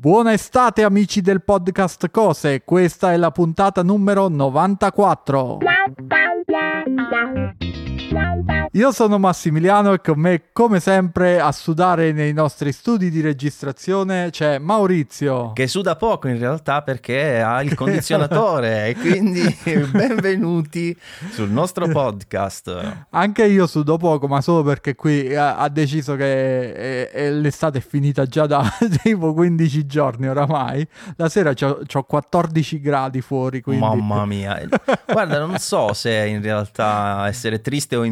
Buona estate amici del podcast Cose, questa è la puntata numero 94. Io sono Massimiliano e con me, come sempre, a sudare nei nostri studi di registrazione c'è Maurizio. Che suda poco in realtà perché ha il condizionatore e quindi benvenuti sul nostro podcast. Anche io sudo poco, ma solo perché qui ha, deciso che è, è, l'estate è finita già da tipo 15 giorni oramai. La sera ho 14 gradi fuori. Quindi... Mamma mia. Guarda, non so se in realtà essere triste o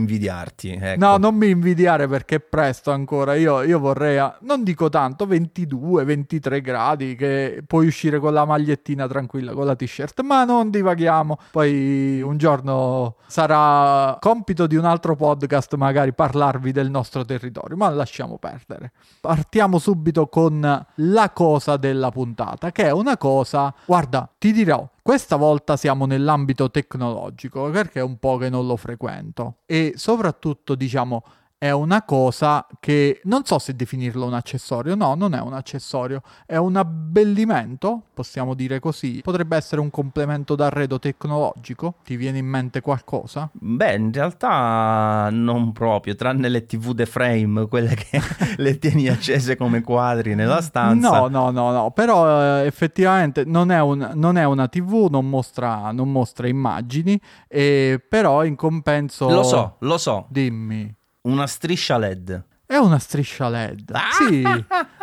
invidiarti. Ecco. No, non mi invidiare perché è presto ancora. Io, io vorrei, non dico tanto, 22, 23 gradi, che puoi uscire con la magliettina tranquilla, con la t-shirt, ma non divaghiamo. Poi un giorno sarà compito di un altro podcast magari parlarvi del nostro territorio, ma lasciamo perdere. Partiamo subito con la cosa della puntata, che è una cosa, guarda, ti dirò, questa volta siamo nell'ambito tecnologico perché è un po' che non lo frequento. E soprattutto diciamo è una cosa che non so se definirlo un accessorio, no, non è un accessorio, è un abbellimento, possiamo dire così. Potrebbe essere un complemento d'arredo tecnologico? Ti viene in mente qualcosa? Beh, in realtà non proprio, tranne le TV The Frame, quelle che le tieni accese come quadri nella stanza. No, no, no, no, però eh, effettivamente non è, un, non è, una TV, non mostra, non mostra immagini, e, però in compenso... Lo so, lo so. Dimmi. Una striscia LED. È una striscia LED. Ah! Sì,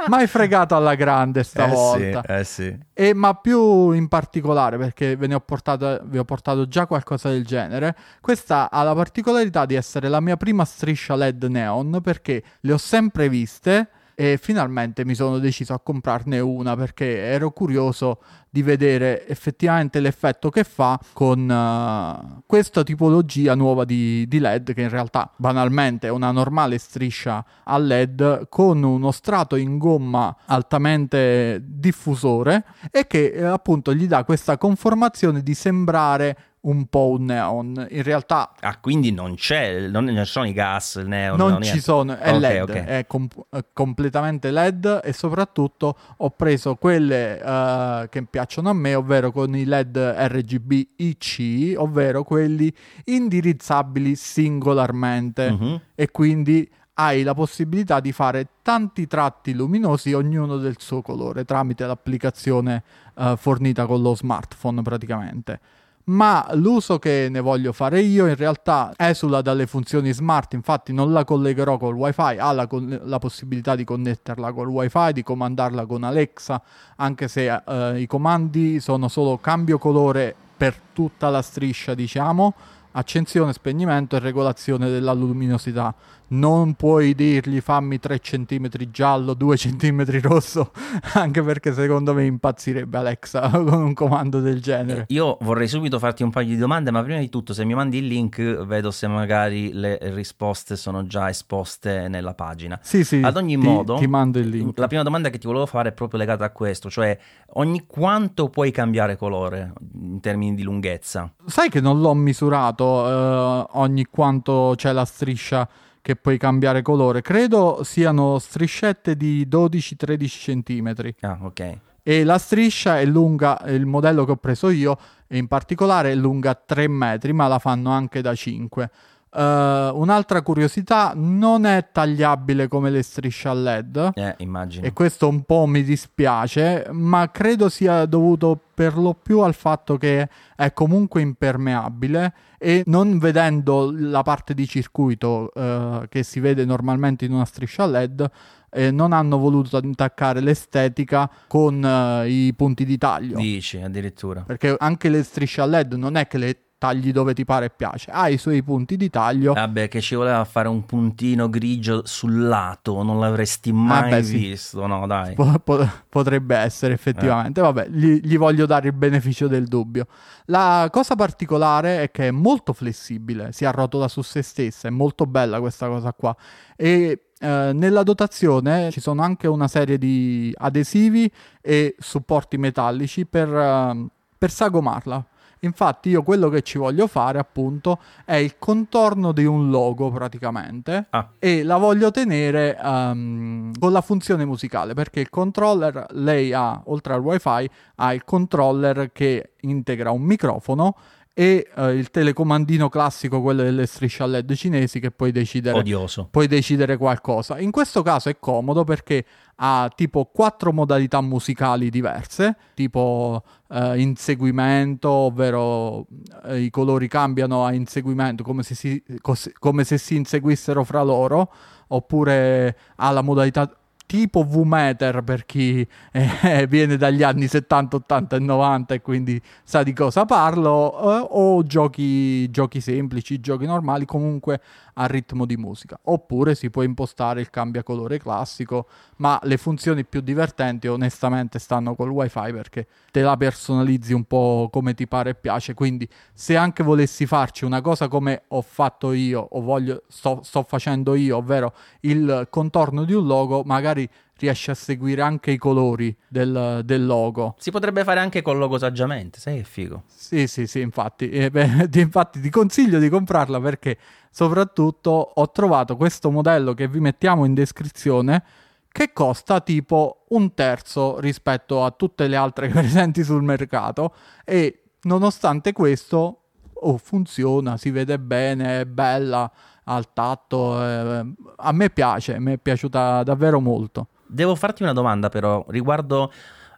mai fregato alla grande stavolta. Eh sì, eh sì. E, ma più in particolare, perché ve ne ho portato, vi ho portato già qualcosa del genere, questa ha la particolarità di essere la mia prima striscia LED neon, perché le ho sempre viste e finalmente mi sono deciso a comprarne una perché ero curioso di vedere effettivamente l'effetto che fa con uh, questa tipologia nuova di, di, LED che in realtà banalmente è una normale striscia a LED con uno strato in gomma altamente diffusore e che eh, appunto gli dà questa conformazione di sembrare un po' un neon. In realtà... Ah, quindi non c'è, non, non sono i gas, il neon. Non, non ci sono, è okay, LED, okay. è com- completamente LED e soprattutto ho preso quelle uh, che piacciono a me, ovvero con i LED RGB IC, ovvero quelli indirizzabili singolarmente uh-huh. e quindi hai la possibilità di fare tanti tratti luminosi, ognuno del suo colore, tramite l'applicazione uh, fornita con lo smartphone praticamente ma l'uso che ne voglio fare io in realtà esula dalle funzioni smart, infatti non la collegherò col wifi, ha la, la possibilità di connetterla col wifi, di comandarla con Alexa, anche se eh, i comandi sono solo cambio colore per tutta la striscia, diciamo, accensione, spegnimento e regolazione della luminosità non puoi dirgli fammi 3 cm giallo, 2 cm rosso, anche perché secondo me impazzirebbe Alexa con un comando del genere. Io vorrei subito farti un paio di domande, ma prima di tutto se mi mandi il link vedo se magari le risposte sono già esposte nella pagina. Sì, sì. Ad ogni ti, modo, ti mando il link. La prima domanda che ti volevo fare è proprio legata a questo, cioè ogni quanto puoi cambiare colore in termini di lunghezza? Sai che non l'ho misurato eh, ogni quanto c'è la striscia che puoi cambiare colore. Credo siano striscette di 12-13 cm. Ah, ok. E la striscia è lunga, il modello che ho preso io, in particolare è lunga 3 metri, ma la fanno anche da 5. Uh, un'altra curiosità, non è tagliabile come le strisce a LED. Eh, immagino. E questo un po' mi dispiace, ma credo sia dovuto per lo più al fatto che è comunque impermeabile e non vedendo la parte di circuito uh, che si vede normalmente in una striscia LED, eh, non hanno voluto attaccare l'estetica con uh, i punti di taglio. Dici addirittura. Perché anche le strisce a LED non è che le tagli dove ti pare e piace, ha i suoi punti di taglio. Vabbè, che ci voleva fare un puntino grigio sul lato, non l'avresti mai Vabbè, visto, sì. no dai. Po- po- potrebbe essere effettivamente, eh. vabbè, gli, gli voglio dare il beneficio del dubbio. La cosa particolare è che è molto flessibile, si arrotola su se stessa, è molto bella questa cosa qua. E eh, nella dotazione ci sono anche una serie di adesivi e supporti metallici per, uh, per sagomarla Infatti io quello che ci voglio fare appunto è il contorno di un logo praticamente ah. e la voglio tenere um, con la funzione musicale perché il controller lei ha oltre al wifi ha il controller che integra un microfono e uh, il telecomandino classico, quello delle strisce a LED cinesi, che puoi decidere, Odioso. puoi decidere qualcosa. In questo caso è comodo perché ha tipo quattro modalità musicali diverse, tipo uh, inseguimento, ovvero uh, i colori cambiano a inseguimento come se, si, cos- come se si inseguissero fra loro, oppure ha la modalità tipo V-Meter per chi eh, viene dagli anni 70, 80 e 90 e quindi sa di cosa parlo, eh, o giochi, giochi semplici, giochi normali, comunque a ritmo di musica. Oppure si può impostare il cambiacolore classico, ma le funzioni più divertenti onestamente stanno col wifi perché te la personalizzi un po' come ti pare e piace. Quindi se anche volessi farci una cosa come ho fatto io o voglio, sto, sto facendo io, ovvero il contorno di un logo, magari riesci a seguire anche i colori del, del, logo. Si potrebbe fare anche col logo saggiamente, sai che figo. Sì, sì, sì, infatti. Eh, beh, infatti ti consiglio di comprarla perché soprattutto ho trovato questo modello che vi mettiamo in descrizione che costa tipo un terzo rispetto a tutte le altre presenti sul mercato e nonostante questo oh, funziona, si vede bene, è bella al tatto, eh, a me piace, mi è piaciuta davvero molto. Devo farti una domanda però riguardo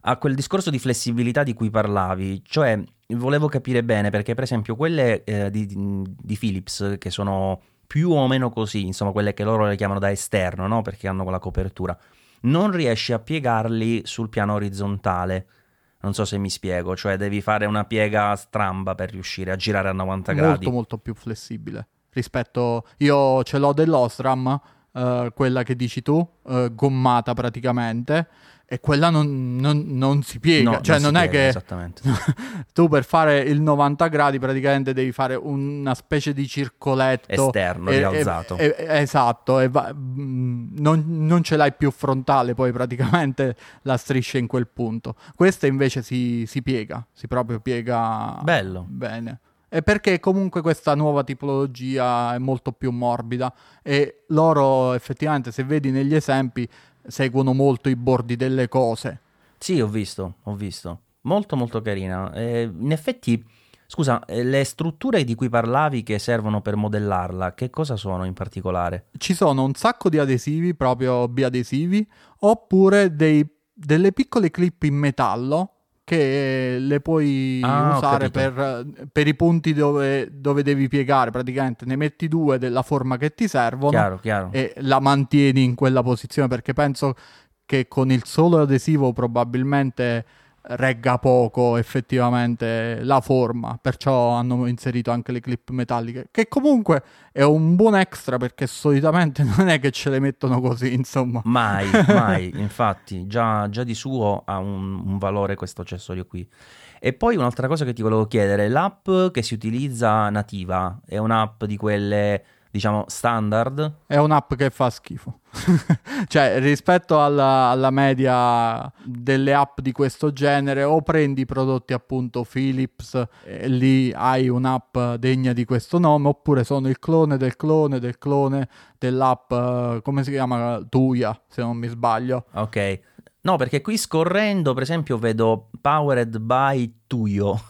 a quel discorso di flessibilità di cui parlavi, cioè volevo capire bene perché per esempio quelle eh, di, di, Philips che sono più o meno così, insomma quelle che loro le chiamano da esterno, no? perché hanno quella copertura, non riesci a piegarli sul piano orizzontale. Non so se mi spiego, cioè devi fare una piega stramba per riuscire a girare a 90 molto, gradi. Molto molto più flessibile rispetto... Io ce l'ho dell'Ostram, uh, quella che dici tu, uh, gommata praticamente, e quella non, non, non si piega. No, cioè, non, non è piega, che tu per fare il 90 gradi praticamente devi fare una specie di circoletto esterno e, rialzato. E, e, esatto, e va, mm, non, non, ce l'hai più frontale poi praticamente la striscia in quel punto. Questa invece si, si piega, si proprio piega Bello. bene. E perché comunque questa nuova tipologia è molto più morbida e loro effettivamente se vedi negli esempi seguono molto i bordi delle cose. Sì, ho visto, ho visto. Molto molto carina. Eh, in effetti, scusa, eh, le strutture di cui parlavi che servono per modellarla, che cosa sono in particolare? Ci sono un sacco di adesivi, proprio biadesivi, oppure dei, delle piccole clip in metallo che le puoi ah, usare per, per, i punti dove, dove, devi piegare, praticamente ne metti due della forma che ti servono chiaro, chiaro. e la mantieni in quella posizione perché penso che con il solo adesivo probabilmente regga poco effettivamente la forma, perciò hanno inserito anche le clip metalliche, che comunque è un buon extra perché solitamente non è che ce le mettono così, insomma. Mai, mai, infatti, già, già, di suo ha un, un valore questo accessorio qui. E poi un'altra cosa che ti volevo chiedere, l'app che si utilizza nativa è un'app di quelle diciamo standard. È un'app che fa schifo. cioè, rispetto alla, alla, media delle app di questo genere, o prendi prodotti appunto Philips e lì hai un'app degna di questo nome, oppure sono il clone del clone del clone dell'app, come si chiama? Tuya, se non mi sbaglio. Ok. No, perché qui scorrendo, per esempio, vedo Powered by Tuyo.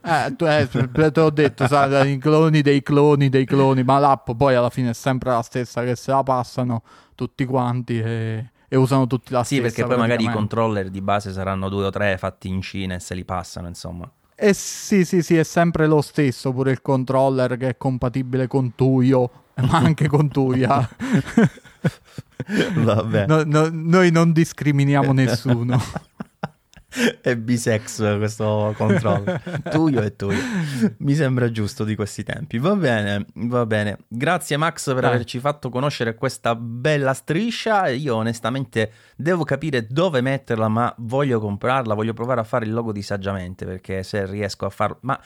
eh, tu, eh, te l'ho detto, sai, i cloni dei cloni dei cloni, ma l'app poi alla fine è sempre la stessa, che se la passano tutti quanti e, e usano tutti la sì, stessa. Sì, perché poi magari i controller di base saranno due o tre fatti in Cina e se li passano, insomma. Eh sì, sì, sì, è sempre lo stesso, pure il controller che è compatibile con Tuyo, ma anche con Tuya. Vabbè. No, no, noi non discriminiamo nessuno. è bisex questo controllo. tuyo e tuyo. Mi sembra giusto di questi tempi. Va bene, va bene. Grazie Max per eh. averci fatto conoscere questa bella striscia. Io onestamente devo capire dove metterla, ma voglio comprarla, voglio provare a fare il logo di saggiamente perché se riesco a farlo... Ma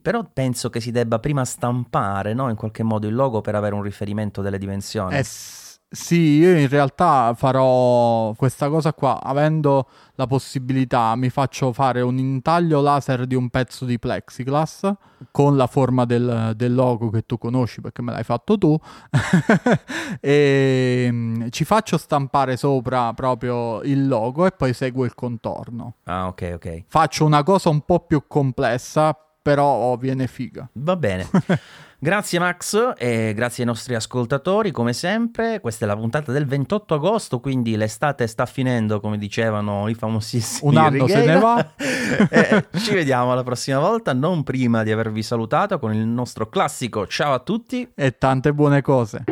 però penso che si debba prima stampare, no? In qualche modo il logo per avere un riferimento delle dimensioni. Eh Sì, io in realtà farò questa cosa qua, avendo la possibilità, mi faccio fare un intaglio laser di un pezzo di plexiglass con la forma del, del logo che tu conosci perché me l'hai fatto tu e mm, ci faccio stampare sopra proprio il logo e poi seguo il contorno. Ah, ok, ok. Faccio una cosa un po' più complessa, però oh, viene figa. Va bene. Grazie Max e grazie ai nostri ascoltatori come sempre. Questa è la puntata del 28 agosto, quindi l'estate sta finendo come dicevano i famosissimi Un anno Righeira. se ne va. Eh, ci vediamo la prossima volta, non prima di avervi salutato con il nostro classico ciao a tutti e tante buone cose.